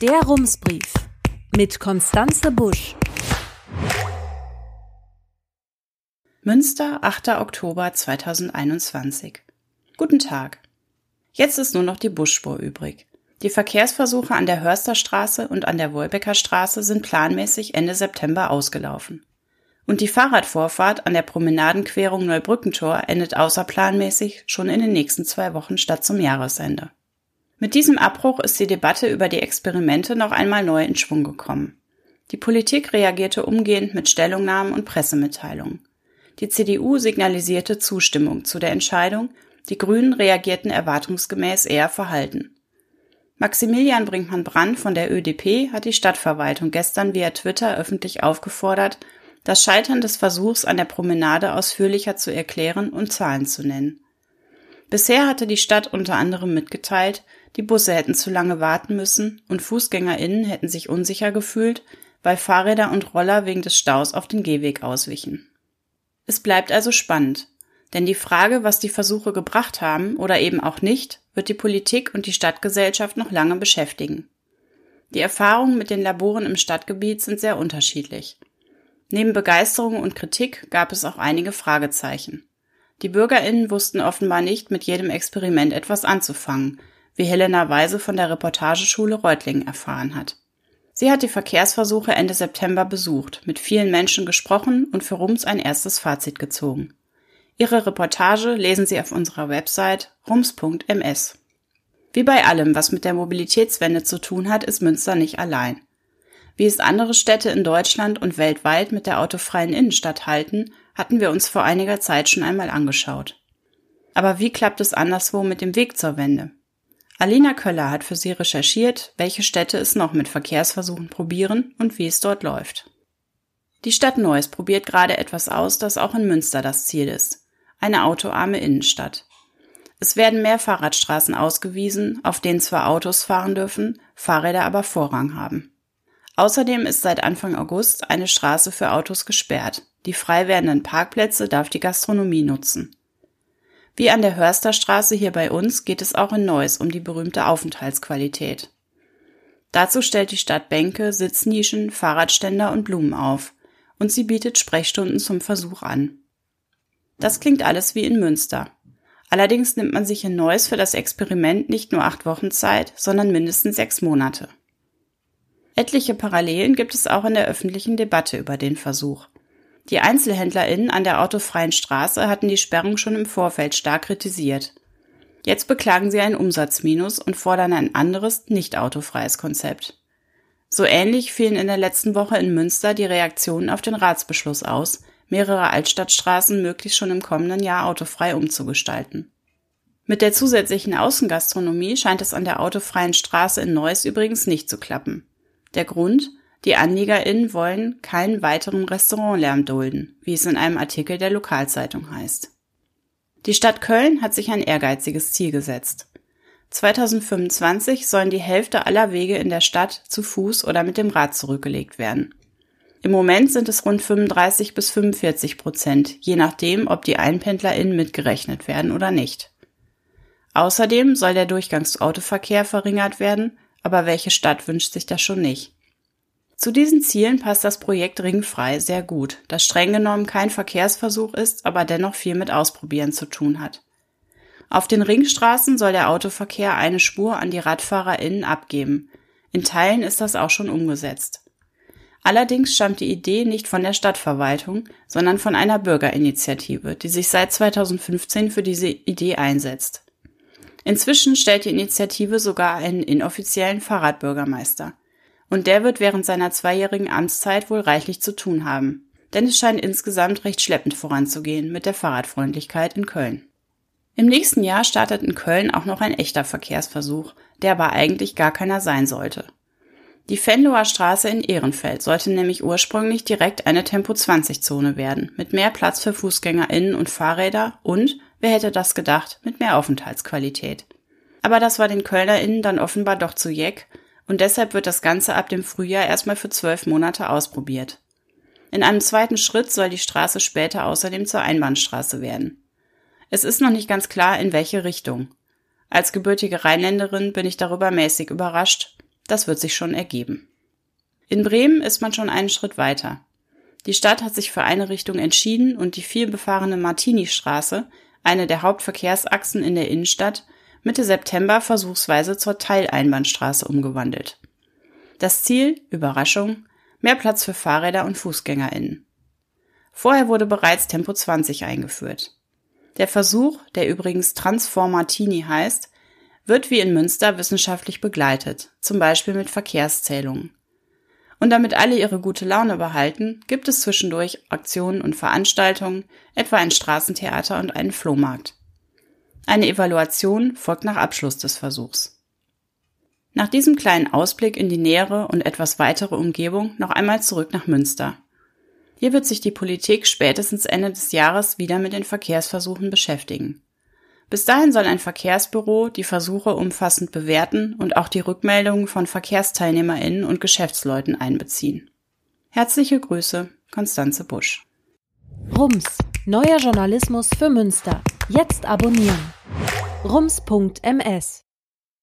Der Rumsbrief mit Konstanze Busch. Münster, 8. Oktober 2021. Guten Tag. Jetzt ist nur noch die Busspur übrig. Die Verkehrsversuche an der Hörsterstraße und an der Wolbecker Straße sind planmäßig Ende September ausgelaufen. Und die Fahrradvorfahrt an der Promenadenquerung Neubrückentor endet außerplanmäßig schon in den nächsten zwei Wochen statt zum Jahresende. Mit diesem Abbruch ist die Debatte über die Experimente noch einmal neu in Schwung gekommen. Die Politik reagierte umgehend mit Stellungnahmen und Pressemitteilungen. Die CDU signalisierte Zustimmung zu der Entscheidung, die Grünen reagierten erwartungsgemäß eher verhalten. Maximilian Brinkmann-Brandt von der ÖDP hat die Stadtverwaltung gestern via Twitter öffentlich aufgefordert, das Scheitern des Versuchs an der Promenade ausführlicher zu erklären und Zahlen zu nennen. Bisher hatte die Stadt unter anderem mitgeteilt, die Busse hätten zu lange warten müssen und Fußgängerinnen hätten sich unsicher gefühlt, weil Fahrräder und Roller wegen des Staus auf den Gehweg auswichen. Es bleibt also spannend, denn die Frage, was die Versuche gebracht haben oder eben auch nicht, wird die Politik und die Stadtgesellschaft noch lange beschäftigen. Die Erfahrungen mit den Laboren im Stadtgebiet sind sehr unterschiedlich. Neben Begeisterung und Kritik gab es auch einige Fragezeichen. Die Bürgerinnen wussten offenbar nicht, mit jedem Experiment etwas anzufangen, wie Helena Weise von der Reportageschule Reutlingen erfahren hat. Sie hat die Verkehrsversuche Ende September besucht, mit vielen Menschen gesprochen und für Rums ein erstes Fazit gezogen. Ihre Reportage lesen Sie auf unserer Website rums.ms. Wie bei allem, was mit der Mobilitätswende zu tun hat, ist Münster nicht allein. Wie es andere Städte in Deutschland und weltweit mit der autofreien Innenstadt halten, hatten wir uns vor einiger Zeit schon einmal angeschaut. Aber wie klappt es anderswo mit dem Weg zur Wende? Alina Köller hat für Sie recherchiert, welche Städte es noch mit Verkehrsversuchen probieren und wie es dort läuft. Die Stadt Neuss probiert gerade etwas aus, das auch in Münster das Ziel ist. Eine autoarme Innenstadt. Es werden mehr Fahrradstraßen ausgewiesen, auf denen zwar Autos fahren dürfen, Fahrräder aber Vorrang haben. Außerdem ist seit Anfang August eine Straße für Autos gesperrt. Die frei werdenden Parkplätze darf die Gastronomie nutzen. Wie an der Hörsterstraße hier bei uns geht es auch in Neuss um die berühmte Aufenthaltsqualität. Dazu stellt die Stadt Bänke, Sitznischen, Fahrradständer und Blumen auf und sie bietet Sprechstunden zum Versuch an. Das klingt alles wie in Münster. Allerdings nimmt man sich in Neuss für das Experiment nicht nur acht Wochen Zeit, sondern mindestens sechs Monate. Etliche Parallelen gibt es auch in der öffentlichen Debatte über den Versuch. Die EinzelhändlerInnen an der autofreien Straße hatten die Sperrung schon im Vorfeld stark kritisiert. Jetzt beklagen sie ein Umsatzminus und fordern ein anderes, nicht autofreies Konzept. So ähnlich fielen in der letzten Woche in Münster die Reaktionen auf den Ratsbeschluss aus, mehrere Altstadtstraßen möglichst schon im kommenden Jahr autofrei umzugestalten. Mit der zusätzlichen Außengastronomie scheint es an der autofreien Straße in Neuss übrigens nicht zu klappen. Der Grund? Die AnliegerInnen wollen keinen weiteren Restaurantlärm dulden, wie es in einem Artikel der Lokalzeitung heißt. Die Stadt Köln hat sich ein ehrgeiziges Ziel gesetzt. 2025 sollen die Hälfte aller Wege in der Stadt zu Fuß oder mit dem Rad zurückgelegt werden. Im Moment sind es rund 35 bis 45 Prozent, je nachdem, ob die EinpendlerInnen mitgerechnet werden oder nicht. Außerdem soll der Durchgangsautoverkehr verringert werden, aber welche Stadt wünscht sich das schon nicht? Zu diesen Zielen passt das Projekt Ringfrei sehr gut, das streng genommen kein Verkehrsversuch ist, aber dennoch viel mit Ausprobieren zu tun hat. Auf den Ringstraßen soll der Autoverkehr eine Spur an die RadfahrerInnen abgeben. In Teilen ist das auch schon umgesetzt. Allerdings stammt die Idee nicht von der Stadtverwaltung, sondern von einer Bürgerinitiative, die sich seit 2015 für diese Idee einsetzt. Inzwischen stellt die Initiative sogar einen inoffiziellen Fahrradbürgermeister. Und der wird während seiner zweijährigen Amtszeit wohl reichlich zu tun haben. Denn es scheint insgesamt recht schleppend voranzugehen mit der Fahrradfreundlichkeit in Köln. Im nächsten Jahr startet in Köln auch noch ein echter Verkehrsversuch, der aber eigentlich gar keiner sein sollte. Die Venloer Straße in Ehrenfeld sollte nämlich ursprünglich direkt eine Tempo-20-Zone werden, mit mehr Platz für FußgängerInnen und Fahrräder und, wer hätte das gedacht, mit mehr Aufenthaltsqualität. Aber das war den KölnerInnen dann offenbar doch zu jeck und deshalb wird das Ganze ab dem Frühjahr erstmal für zwölf Monate ausprobiert. In einem zweiten Schritt soll die Straße später außerdem zur Einbahnstraße werden. Es ist noch nicht ganz klar, in welche Richtung. Als gebürtige Rheinländerin bin ich darüber mäßig überrascht, Das wird sich schon ergeben. In Bremen ist man schon einen Schritt weiter. Die Stadt hat sich für eine Richtung entschieden und die vielbefahrene Martini-Straße, eine der Hauptverkehrsachsen in der Innenstadt, Mitte September versuchsweise zur Teileinbahnstraße umgewandelt. Das Ziel, Überraschung, mehr Platz für Fahrräder und FußgängerInnen. Vorher wurde bereits Tempo 20 eingeführt. Der Versuch, der übrigens Transformatini heißt, wird wie in Münster wissenschaftlich begleitet, zum Beispiel mit Verkehrszählungen. Und damit alle ihre gute Laune behalten, gibt es zwischendurch Aktionen und Veranstaltungen, etwa ein Straßentheater und einen Flohmarkt. Eine Evaluation folgt nach Abschluss des Versuchs. Nach diesem kleinen Ausblick in die nähere und etwas weitere Umgebung noch einmal zurück nach Münster. Hier wird sich die Politik spätestens Ende des Jahres wieder mit den Verkehrsversuchen beschäftigen. Bis dahin soll ein Verkehrsbüro die Versuche umfassend bewerten und auch die Rückmeldungen von Verkehrsteilnehmerinnen und Geschäftsleuten einbeziehen. Herzliche Grüße, Konstanze Busch. Rums, neuer Journalismus für Münster. Jetzt abonnieren. rums.ms